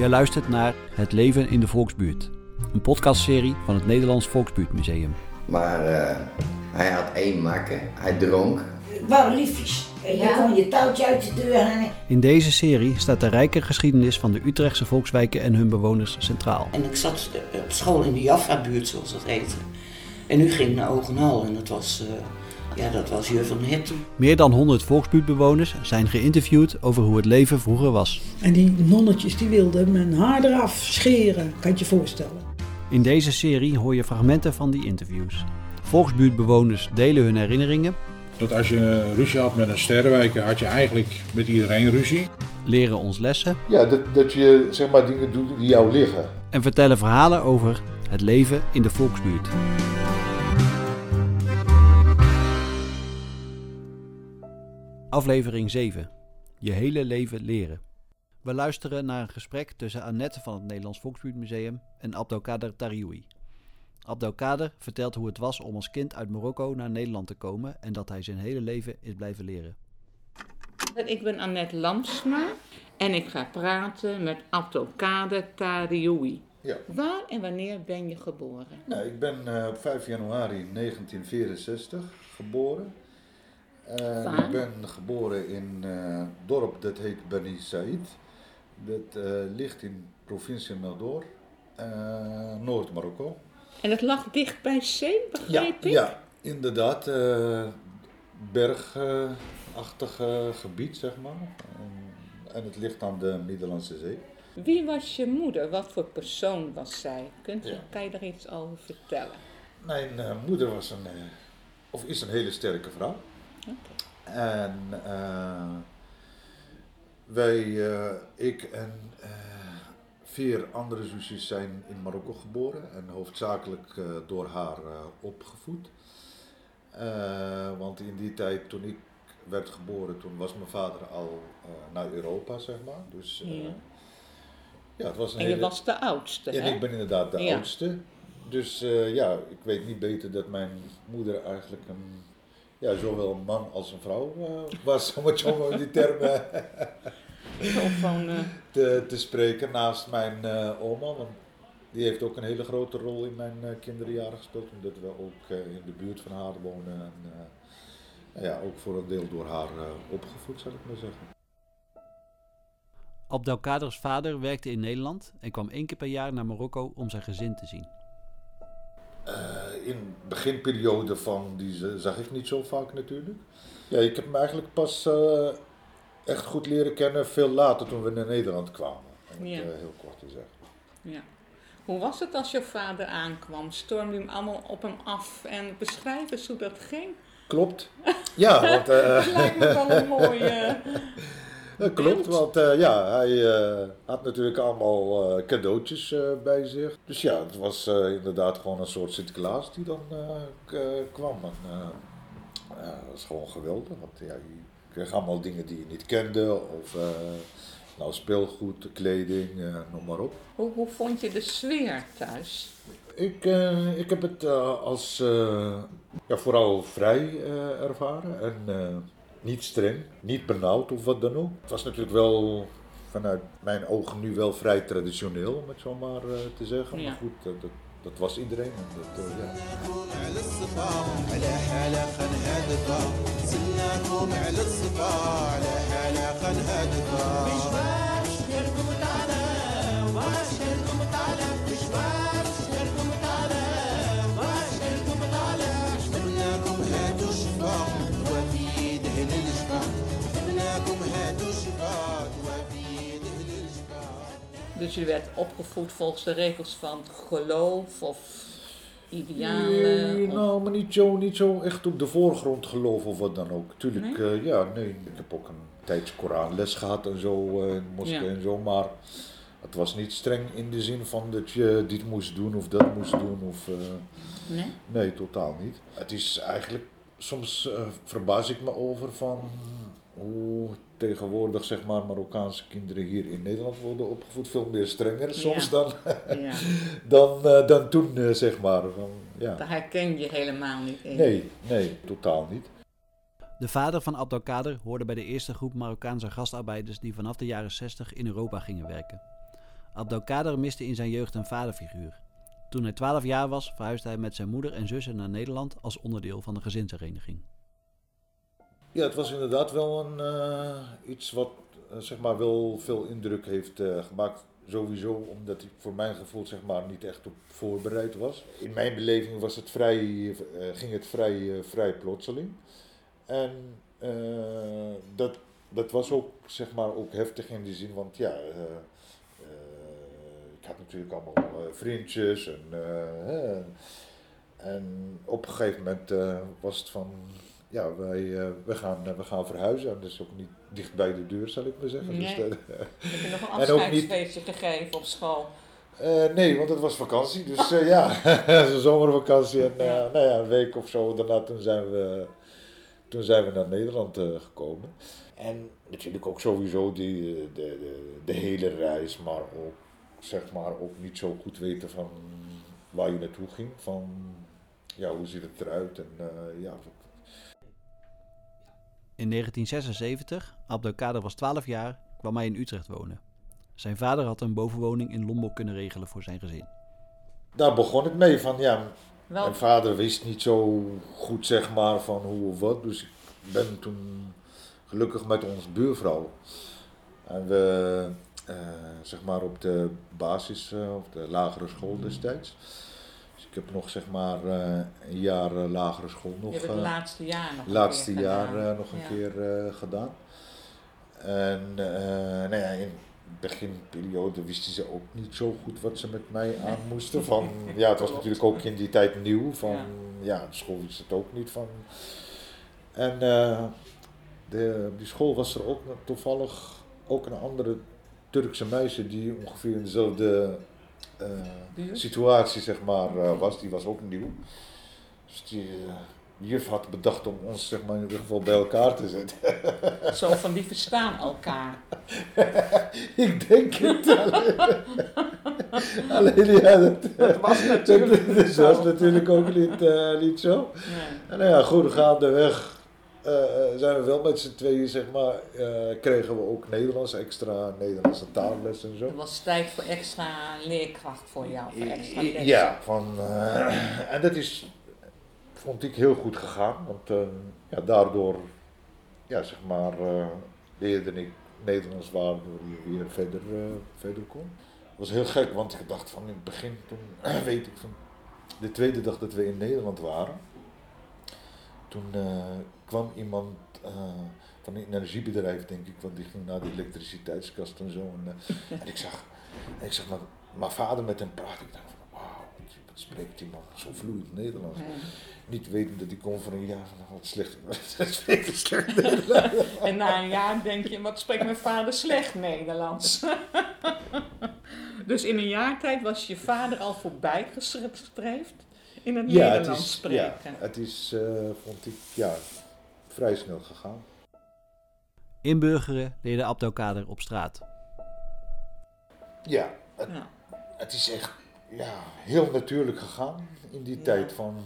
Jij luistert naar Het leven in de volksbuurt. Een podcastserie van het Nederlands Volksbuurtmuseum. Maar eh, hij had één makker, hij dronk. Waren liefjes. En je Ja. kon je touwtje uit de deur hangen. In deze serie staat de rijke geschiedenis van de Utrechtse volkswijken en hun bewoners centraal. En ik zat eh, op school in de Jaffa-buurt, zoals dat heette. En nu ging ik naar Ogenhal en dat was, eh, ja, dat was Jur van Hetten. Meer dan 100 volksbuurtbewoners zijn geïnterviewd over hoe het leven vroeger was. En die nonnetjes die wilden mijn haar eraf scheren, kan je je voorstellen. In deze serie hoor je fragmenten van die interviews. Volksbuurtbewoners delen hun herinneringen, Dat als je ruzie had met een sterrenwijker, had je eigenlijk met iedereen ruzie. leren ons lessen Ja, dat, dat je zeg maar dingen doet die jou liggen. en vertellen verhalen over het leven in de volksbuurt. Aflevering 7. Je hele leven leren. We luisteren naar een gesprek tussen Annette van het Nederlands Volksbuurtmuseum en Abdelkader Tarioui. Abdelkader vertelt hoe het was om als kind uit Marokko naar Nederland te komen en dat hij zijn hele leven is blijven leren. Ik ben Annette Lamsma en ik ga praten met Abdelkader Tarioui. Ja. Waar en wanneer ben je geboren? Nou, ik ben eh, op 5 januari 1964 geboren. Eh, ik ben geboren in eh, een dorp dat heet Bani Said. Dat eh, ligt in provincie Nador, eh, Noord-Marokko. En het lag dicht bij zee, begreep ik? ja, inderdaad. eh bergachtig eh, gebied, zeg maar. En- en het ligt aan de Middellandse Zee. Wie was je moeder? Wat voor persoon was zij? Kunt je, Ja. Kan je daar iets over vertellen? Mijn eh, moeder was een, eh, of is een hele sterke vrouw. En eh, wij, eh, ik en eh, vier andere zusjes zijn in Marokko geboren en hoofdzakelijk door haar opgevoed. Want in die tijd toen ik werd geboren, toen was mijn vader al naar Europa, zeg maar. Dus Ja. ja, het was een En je hele... was de oudste, En hè? ik ben inderdaad de Ja. oudste. Dus ja, ik weet niet beter dat mijn moeder eigenlijk een, ja, zowel een man als een vrouw eh, was, om het zo in die termen van, eh, te, te spreken. Naast mijn eh, oma, want die heeft ook een hele grote rol in mijn eh, kinderjaren gespeeld, omdat we ook eh, in de buurt van haar wonen. En eh, nou ja, ook voor een deel door haar eh, opgevoed, zal ik maar zeggen. Abdelkaders vader werkte in Nederland en kwam één keer per jaar naar Marokko om zijn gezin te zien. In de beginperiode van die zag ik niet zo vaak natuurlijk. Ja, ik heb hem eigenlijk pas eh, echt goed leren kennen veel later toen we naar Nederland kwamen. Om het eh, heel kort te zeggen. ja. Hoe was het als je vader aankwam? Stormde je hem allemaal op hem af en beschrijf eens hoe dat ging? Klopt. Ja, want, eh, Het lijkt me wel een mooie... dat klopt, want eh, ja, hij eh, had natuurlijk allemaal eh, cadeautjes bij zich. Dus ja, het was inderdaad gewoon een soort Sinterklaas die dan kwam. En, dat was gewoon geweldig, want ja, je kreeg allemaal dingen die je niet kende. Of nou, speelgoed, kleding, noem maar op. Hoe, hoe vond je de sfeer thuis? Ik, ik heb het als ja, vooral vrij ervaren en niet streng, niet benauwd of wat dan ook. Het was natuurlijk wel vanuit mijn ogen nu wel vrij traditioneel, om het zo maar eh, te zeggen. Ja. Maar goed, dat, dat, dat was iedereen. En dat, eh, ja. Dus je werd opgevoed volgens de regels van geloof of idealen? Nee, of- nou, maar niet zo, niet zo echt op de voorgrond geloof of wat dan ook. Tuurlijk, Nee? eh, ja, nee. Ik heb ook een tijdje Koranles gehad en zo, in de moskee Ja. en zo, maar het was niet streng in de zin van dat je dit moest doen of dat moest doen. Of, eh, Nee? nee, totaal niet. Het is eigenlijk, soms verbaas ik me over van hoe tegenwoordig zeg maar Marokkaanse kinderen hier in Nederland worden opgevoed. Veel meer strenger soms Ja. dan, Ja. dan, eh, dan toen, eh, zeg maar. Van, ja. Daar herken je helemaal niet in. Nee, nee, totaal niet. De vader van Abdelkader hoorde bij de eerste groep Marokkaanse gastarbeiders die vanaf de jaren 60 in Europa gingen werken. Abdelkader miste in zijn jeugd een vaderfiguur. Toen hij 12 jaar was, verhuisde hij met zijn moeder en zussen naar Nederland als onderdeel van de gezinshereniging. Ja, het was inderdaad wel een, eh, iets wat eh, zeg maar wel veel indruk heeft eh, gemaakt. Sowieso omdat ik voor mijn gevoel zeg maar niet echt op voorbereid was. In mijn beleving was het vrij, ging het vrij, vrij plotseling. En dat, dat was ook zeg maar ook heftig in die zin, want ja, ik had natuurlijk allemaal vriendjes en, en op een gegeven moment was het van ja, wij, eh, we, gaan, eh, we gaan verhuizen. En dat is ook niet dicht bij de deur, zal ik maar zeggen. Dus, dat- Heb je nog een En ook niet- afscheidsfeestje gegeven op school? Eh, nee, want het was vakantie. Dus ja, zo'n zomervakantie. En nou ja, een week of zo daarna toen zijn we, toen zijn we naar Nederland gekomen. En natuurlijk ook sowieso die, de, de, de hele reis, maar ook, zeg maar, ook niet zo goed weten van waar je naartoe ging. Van, ja, hoe ziet het eruit? En ja, In 1976, Abdelkader was 12 jaar, kwam hij in Utrecht wonen. Zijn vader had een bovenwoning in Lombok kunnen regelen voor zijn gezin. daar begon het mee. Van, ja, Wel, Mijn vader wist niet zo goed, zeg maar, van hoe of wat. Dus ik ben toen gelukkig met onze buurvrouw. En we, eh, zeg maar, op de basis, eh, of de lagere school destijds. Ik heb nog, zeg maar, eh, een jaar eh, lagere school nog. je hebt het eh, laatste jaar nog een laatste keer jaar gedaan. nog een Ja. keer gedaan. En nou ja, in de beginperiode wisten ze ook niet zo goed wat ze met mij aan moesten. Van, ja, het was natuurlijk ook in die tijd nieuw. Van, Ja. ja. de school wist het ook niet van. En eh, de, die school was er ook toevallig ook een andere Turkse meisje die ongeveer in dezelfde? Situatie zeg maar, eh, was. Die was ook nieuw. Dus die eh, juf had bedacht om ons zeg maar, in ieder geval bij elkaar te zetten. Zo van die verstaan elkaar. Ik denk het alleen. ja, dat, Dat was natuurlijk dat, was natuurlijk ook niet, eh, niet zo. Nee. En nou ja, goed, gaandeweg eh zijn we wel met z'n tweeën, zeg maar, eh, kregen we ook Nederlands, extra Nederlandse taalles en zo. Het was tijd voor extra leerkracht voor jou, voor extra lessen. Ja, van, eh, en dat is, vond ik heel goed gegaan, want eh, ja, daardoor, ja, zeg maar, eh, leerde ik Nederlands waardoor je weer verder, eh, verder kon. Het was heel gek, want ik dacht van in het begin, toen weet ik van, de tweede dag dat we in Nederland waren, toen eh, kwam iemand eh, van een energiebedrijf, denk ik, want die ging naar de elektriciteitskast en zo. En, eh, en ik zag, en ik zag mijn, mijn vader met hem praten. Ik dacht van, wauw, wat, spreekt die man zo vloeiend Nederlands. Ja. Niet weten dat hij komt van een jaar van, wat slecht, wat slecht Nederlands. En na een jaar denk je, wat spreekt mijn vader slecht Nederlands? dus in een jaar tijd was je vader al voorbij gestreefd in het Ja, het Nederlands is, spreken. ja, het is, eh, vond ik, ja, vrij snel gegaan. Inburgeren leerde Abdelkader op straat. Ja, het, Ja. het is echt ja, heel natuurlijk gegaan in die Ja. tijd van,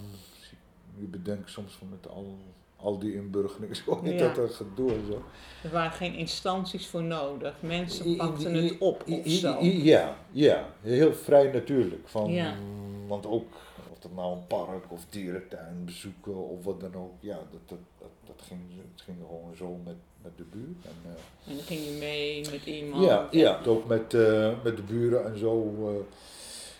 je bedenkt soms van met al, al die inburgeringen, zo, Ja. dat er gedoe en zo. Er waren geen instanties voor nodig. Mensen pakten i- het op i- of i- zo. i- Ja, ja, heel vrij natuurlijk. Van, Ja. Want ook, of het nou een park of dierentuin bezoeken of wat dan ook, ja, dat, dat, dat, dat ging, het ging gewoon zo met, met de buurt. En, eh, En dan ging je mee met iemand. ja, ja, ook met, eh, met de buren en zo. eh,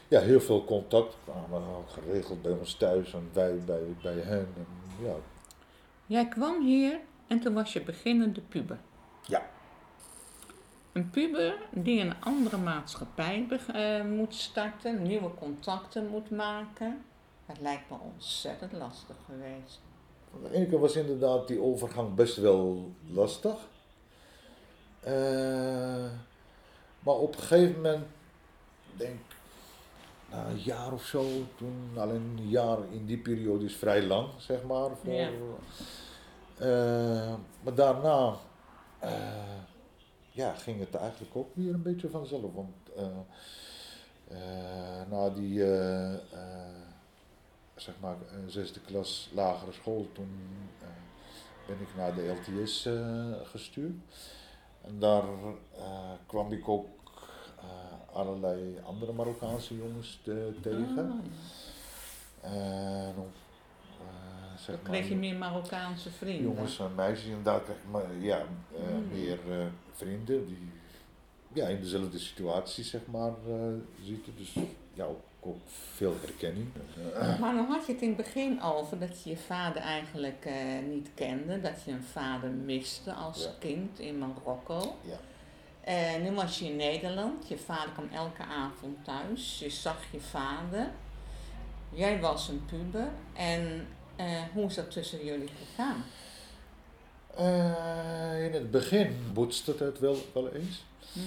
ja, heel veel contact. kwamen ook geregeld bij ons thuis en wij bij, bij hen. En, ja, Jij kwam hier en toen was je beginnende puber. Ja. Een puber die een andere maatschappij eh, moet starten, nieuwe contacten moet maken. Dat lijkt me ontzettend lastig geweest. Aan de ene kant was inderdaad die overgang best wel lastig. Eh, maar op een gegeven moment, denk na een jaar of zo, toen alleen een jaar in die periode is vrij lang, zeg maar. Voor, Ja. Eh, maar daarna eh, ja, ging het eigenlijk ook weer een beetje vanzelf. Want eh, eh, na die zeg maar eh, zesde klas lagere school, toen eh, ben ik naar de LTS eh, gestuurd. En daar eh, kwam ik ook allerlei andere Marokkaanse jongens te- tegen. Ah, En op, zeg Dan maar, kreeg je meer Marokkaanse vrienden. jongens en meisjes inderdaad krijg je maar, ja, eh, Mm. meer vrienden die ja, in dezelfde situatie zeg maar zitten. Dus ja, ook, ook veel herkenning. Maar dan had je het in het begin over dat je je vader eigenlijk eh, niet kende, dat je een vader miste als Ja. kind in Marokko. Ja. En nu was je in Nederland, je vader kwam elke avond thuis, je zag je vader, jij was een puber en eh, hoe is dat tussen jullie gegaan? In het begin botste het wel, wel eens. Hm.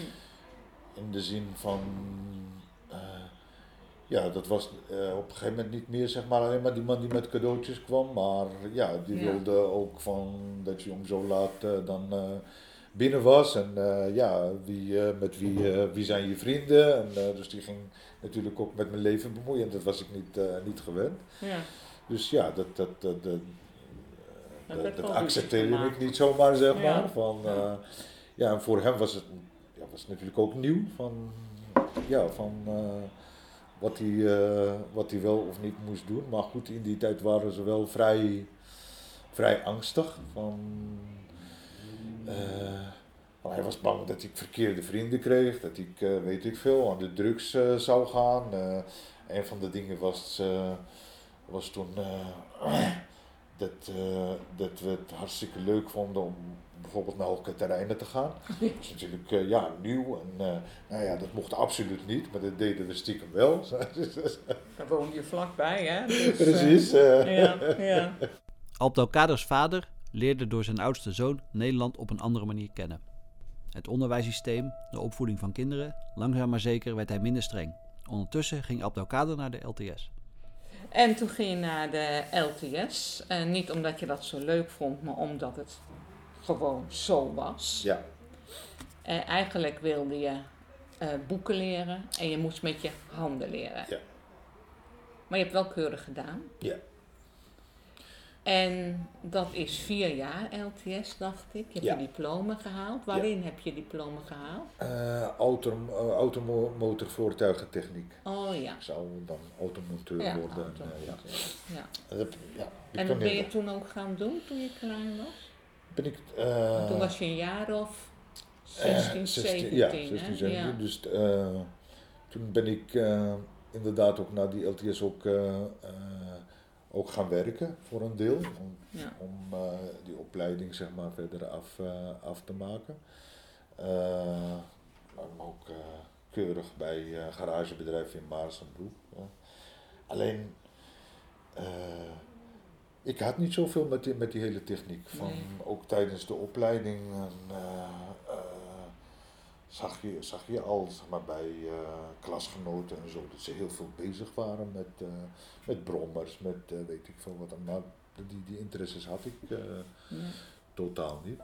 In de zin van, ja, dat was eh, op een gegeven moment niet meer zeg maar alleen maar die man die met cadeautjes kwam, maar ja, die Ja. wilde ook van dat je om zo laat eh, dan eh, binnen was en ja, wie, met wie, wie zijn je vrienden en dus die ging natuurlijk ook met mijn leven bemoeien en dat was ik niet, niet gewend. Ja. Dus ja, dat, dat, dat, dat, accepteerde ik niet zomaar, zeg Ja. maar. Van, Ja. eh, ja, en voor hem was het, ja, was natuurlijk ook nieuw. Van, ja, van wat, hij, eh, wat wel of niet moest doen. Maar goed, in die tijd waren ze wel vrij, vrij angstig. Van, eh, hij was bang dat ik verkeerde vrienden kreeg. Dat ik, eh, weet ik veel, aan de drugs zou gaan. Een van de dingen was, was toen... dat, dat we het hartstikke leuk vonden om bijvoorbeeld naar elke terreinen te gaan. Dat is natuurlijk eh, ja, nieuw en eh, nou ja, dat mocht absoluut niet, maar dat deden we stiekem wel. Daar woonde je vlakbij, hè? Dus, Precies. eh. ja, ja. Abdelkaders vader leerde door zijn oudste zoon Nederland op een andere manier kennen. Het onderwijssysteem, de opvoeding van kinderen, langzaam maar zeker werd hij minder streng. Ondertussen ging Abdelkader naar de LTS. En toen ging je naar de LTS. En niet omdat je dat zo leuk vond, maar omdat het gewoon zo was. Ja, En eigenlijk wilde je eh, boeken leren en je moest met je handen leren. Ja. Maar je hebt wel keurig gedaan. Ja. En dat is vier jaar LTS, dacht ik. Je hebt Ja. je diploma gehaald. Waarin heb je diploma gehaald? eh auto, uh, automotorvoertuigentechniek. Oh ja. Ik zou dan automonteur Ja, worden. ja. ja. En wat ben je toen ook gaan doen toen je klein was? Ben ik, eh, toen was je een jaar of Eh, 16, 17, ja, hè? 16, 17. Ja. Dus eh, toen ben ik eh, inderdaad ook na die LTS ook, ook gaan werken voor een deel. Om, Ja. om die opleiding zeg maar verder af, af te maken. Maar ook keurig bij garagebedrijf in Maars en Broek. ja. Alleen, eh, ik had niet zoveel met die, met die hele techniek. Van, Nee. Ook tijdens de opleiding en, eh, eh, zag, je, zag je al zeg maar, bij eh, klasgenoten en zo dat ze heel veel bezig waren met, eh, met brommers, met weet ik veel wat. dan. Maar die, die interesses had ik eh, totaal niet.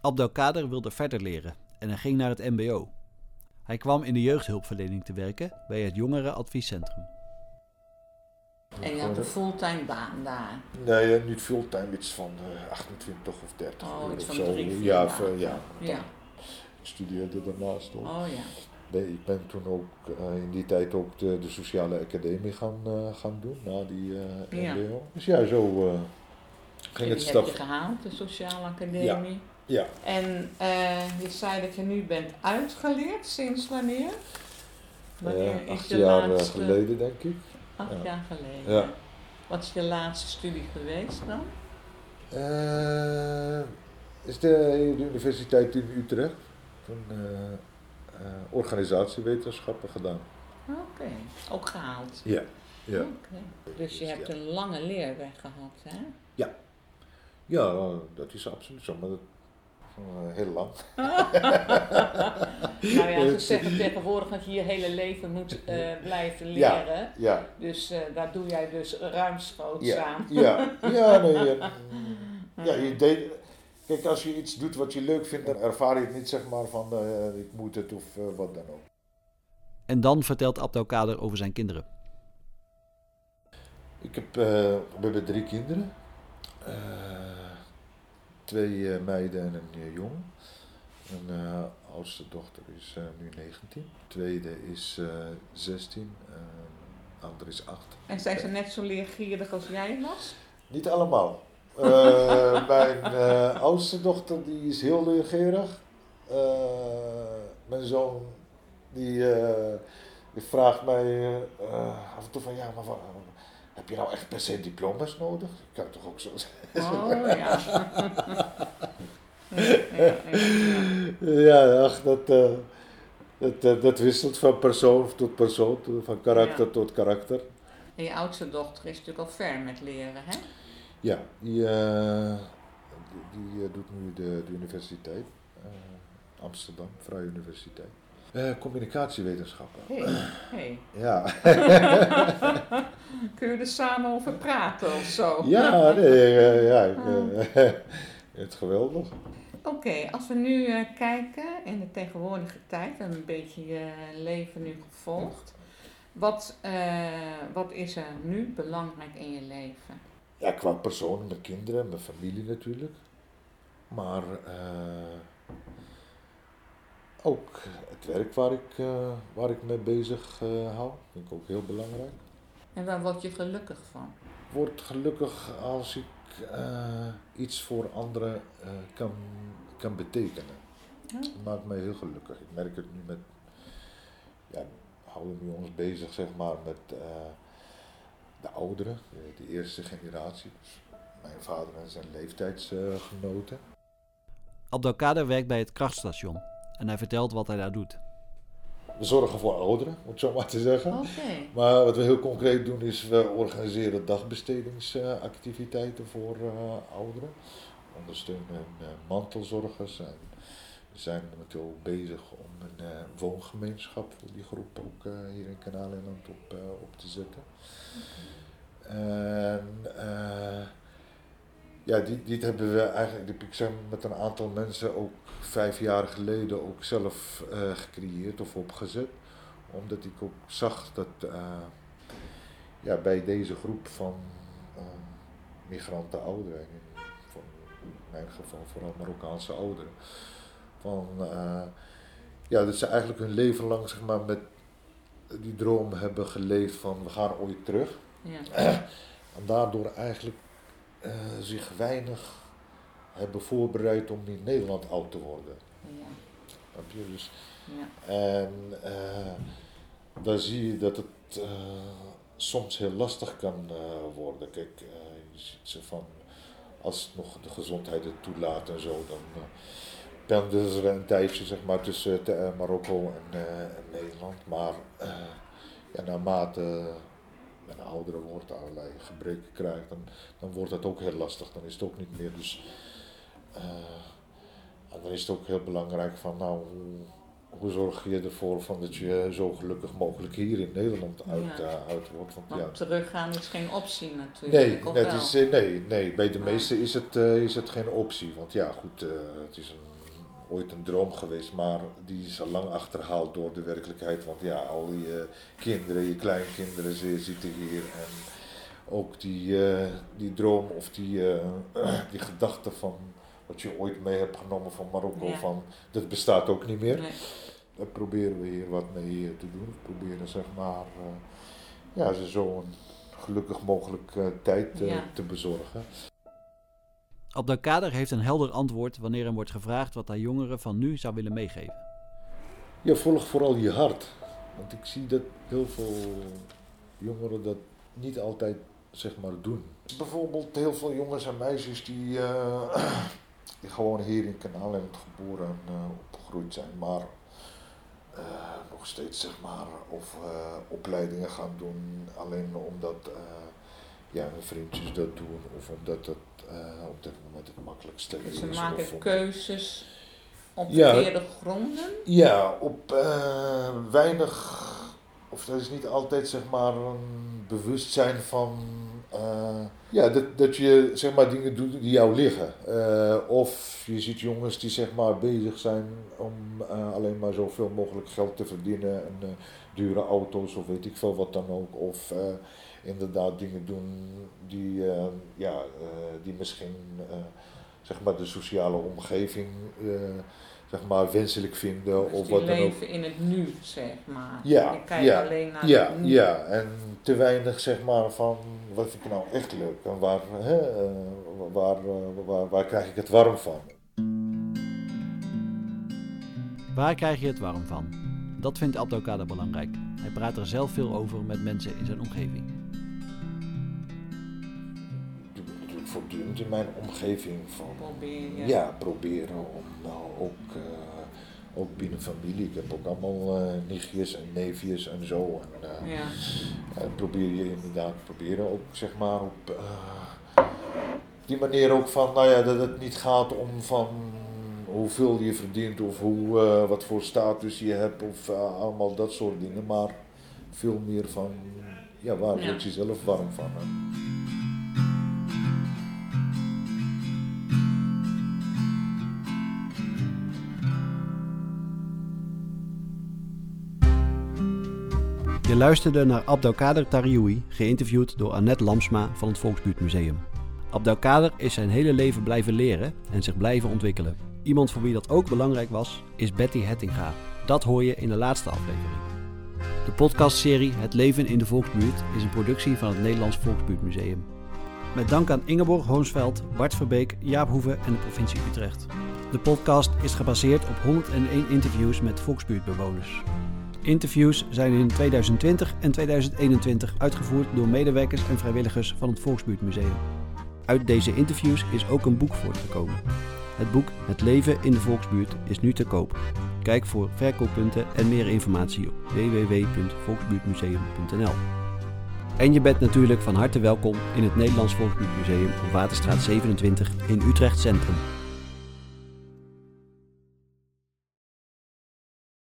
Abdelkader wilde verder leren en hij ging naar het MBO. Hij kwam in de jeugdhulpverlening te werken bij het Jongerenadviescentrum. En je had een fulltime baan daar. Nee, eh, niet fulltime, iets van eh, 28 of 30 Oh, uur iets of van zo. drie, ja, ja, Ja. Ik studeerde daarnaast ook. Oh ja. Nee, ik ben toen ook eh, in die tijd ook de, de sociale academie gaan, eh, gaan doen, na die eh Ja. MBO. Dus ja, zo eh, ging En het stap. heb je gehaald, de Sociale Academie. Ja, En eh, je zei dat je nu bent uitgeleerd. Sinds wanneer? Wanneer eh, is acht je jaar eh, laatste... geleden denk ik. Acht ja. jaar geleden. Ja. Wat is je laatste studie geweest dan? Eh, is de, de universiteit in Utrecht. Toen eh, eh, organisatiewetenschappen gedaan. Oké, ook gehaald. Ja. ja. Oké. Dus je hebt een lange leerweg gehad, hè? Ja, eh, dat is absoluut zo, maar dat heel lang. Nou ja, ze zeggen tegenwoordig dat je je hele leven moet eh, blijven leren. Ja, Dus eh, daar doe jij dus ruimschoots ja, aan. ja, ja, nee, eh, ja, je deed, kijk, als je iets doet wat je leuk vindt, dan ervaar je het niet zeg maar van eh, ik moet het of eh, wat dan ook. En dan vertelt Abdelkader over zijn kinderen. Ik heb, eh, we hebben drie kinderen. Eh, twee eh, meiden en een eh, jongen. Mijn eh, oudste dochter is nu 19. Tweede is eh 16. en andere is 8. En zijn ze net zo leergierig als jij was? Niet allemaal. Mijn oudste dochter die is heel leergierig. Mijn zoon die, die vraagt mij af en toe van ja, maar heb je nou echt per se diploma's nodig? Ik kan toch ook zo zeggen. Oh ja. ja, ach, dat, eh, dat, eh, dat wisselt van persoon tot persoon, van karakter Ja. tot karakter. En je oudste dochter is natuurlijk al ver met leren, hè? Ja, die, eh, die, die, doet nu de, de universiteit, Amsterdam, Vrije Universiteit. Communicatiewetenschappen. Hey, hey. Ja. Kun je er samen over praten of zo? ja, nee, eh, ja, eh, vind het geweldig. Oké, als we nu eh, kijken in de tegenwoordige tijd en een beetje je leven nu gevolgd. Wat, wat is er nu belangrijk in je leven? Ja, qua persoon, mijn kinderen, mijn familie natuurlijk. Maar ook het werk waar ik, waar ik mee bezig hou, vind ik ook heel belangrijk. En waar word je gelukkig van? Ik word gelukkig als ik eh, iets voor anderen eh, kan, kan betekenen. Ja. Dat maakt mij heel gelukkig. Ik merk het nu met, ja, we houden nu ons bezig zeg maar met eh, de ouderen, de, de eerste generatie. Dus mijn vader en zijn leeftijdsgenoten. Abdelkader werkt bij het krachtstation en hij vertelt wat hij daar doet. We zorgen voor ouderen, om het zo maar te zeggen. Oké. Maar wat we heel concreet doen is we organiseren dagbestedingsactiviteiten voor eh, ouderen. We ondersteunen eh, mantelzorgers en we zijn momenteel ook bezig om een eh, woongemeenschap voor die groep ook hier in Kanalenland op, op te zetten. En ja, die, die hebben we eigenlijk, die heb ik zeg, met een aantal mensen ook vijf jaar geleden ook zelf eh, gecreëerd of opgezet omdat ik ook zag dat eh, ja, bij deze groep van eh, migranten ouderen, in, van, in mijn geval vooral Marokkaanse ouderen, van, eh, ja, dat ze eigenlijk hun leven lang zeg maar, met die droom hebben geleefd van we gaan ooit terug. Ja. En daardoor eigenlijk eh, zich weinig hebben voorbereid om in Nederland oud te worden. Ja. Je? Dus Ja. en eh, dan zie je dat het eh, soms heel lastig kan worden. Kijk, je ziet ze van, als nog de gezondheid het toelaat en zo, dan uh, pendelen ze een tijdje zeg maar, tussen Marokko en, en Nederland. Maar ja, naarmate men ouder wordt, allerlei gebreken krijgt, dan, dan wordt het ook heel lastig. Dan is het ook niet meer. Dus, eh, en dan is het ook heel belangrijk van, nou, hoe, zorg je ervoor van dat je zo gelukkig mogelijk hier in Nederland uit, Ja. eh, uit wordt? Want, Want ja, teruggaan is geen optie natuurlijk. nee, het is, eh, nee, nee, bij de Nee. meesten is het, is het geen optie. Want ja, goed, het is een, ooit een droom geweest, maar die is al lang achterhaald door de werkelijkheid. Want ja, al je kinderen, je kleinkinderen ze zitten hier en ook die, eh, die droom of die, eh, die gedachte van wat je ooit mee hebt genomen van Marokko, Ja. van, dat bestaat ook niet meer. Nee. Daar proberen we hier wat mee eh, te doen. We proberen zeg maar, eh, ja, ze zo een gelukkig mogelijk eh, tijd eh, Ja. te bezorgen. Abdelkader heeft een helder antwoord wanneer hem wordt gevraagd wat hij jongeren van nu zou willen meegeven. Ja, volg vooral je hart. Want ik zie dat heel veel jongeren dat niet altijd zeg maar doen. Bijvoorbeeld heel veel jongens en meisjes die, eh, die gewoon hier in Kanalenland geboren en eh, opgegroeid zijn, maar eh, nog steeds zeg maar of eh, opleidingen gaan doen alleen omdat eh, ja, hun vriendjes dat doen of omdat het eh, op dit moment het makkelijkste Dus is. ze maken keuzes op Ja. verkeerde gronden. Ja, op eh, weinig, of dat is niet altijd zeg maar een bewustzijn van, eh, ja, dat, dat je zeg maar dingen doet die jou liggen. Of je ziet jongens die zeg maar bezig zijn om alleen maar zoveel mogelijk geld te verdienen en dure auto's of weet ik veel wat dan ook. Of inderdaad dingen doen die, eh, ja, eh, die misschien eh, zeg maar de sociale omgeving eh, zeg maar, wenselijk vinden Dus of die wat dan ook. leven in het nu, zeg maar. Ja, Je kijkt ja, alleen naar Ja, het nu. ja, en te weinig zeg maar van wat vind ik nou echt leuk en waar, hè, waar, waar, waar krijg ik het warm van. Waar krijg je het warm van? Dat vindt Abdelkader belangrijk. Hij praat er zelf veel over met mensen in zijn omgeving. Voortdurend in mijn omgeving van Probeer je. ja, proberen om nou ook, eh, ook binnen familie. Ik heb ook allemaal eh, nichtjes en neefjes en zo. En, eh, Ja. En probeer je inderdaad, proberen ook zeg maar op die manier ook van, nou ja, dat het niet gaat om van hoeveel je verdient of hoe, wat voor status je hebt of allemaal dat soort dingen, maar veel meer van, ja, waar Ja. word je zelf warm van. hè? Je luisterde naar Abdelkader Tarioui, geïnterviewd door Annette Lamsma van het Volksbuurtmuseum. Abdelkader is zijn hele leven blijven leren en zich blijven ontwikkelen. Iemand voor wie dat ook belangrijk was, is Betty Hettinga. Dat hoor je in de laatste aflevering. De podcastserie Het leven in de Volksbuurt is een productie van het Nederlands Volksbuurtmuseum. Met dank aan Ingeborg Hoonsveld, Bart Verbeek, Jaap Hoeve en de provincie Utrecht. De podcast is gebaseerd op 101 interviews met Volksbuurtbewoners. Interviews zijn in 2020 en 2021 uitgevoerd door medewerkers en vrijwilligers van het Volksbuurtmuseum. Uit deze interviews is ook een boek voortgekomen. Het boek Het leven in de Volksbuurt is nu te koop. Kijk voor verkooppunten en meer informatie op www.volksbuurtmuseum.nl. En je bent natuurlijk van harte welkom in het Nederlands Volksbuurtmuseum op Waterstraat 27 in Utrecht Centrum.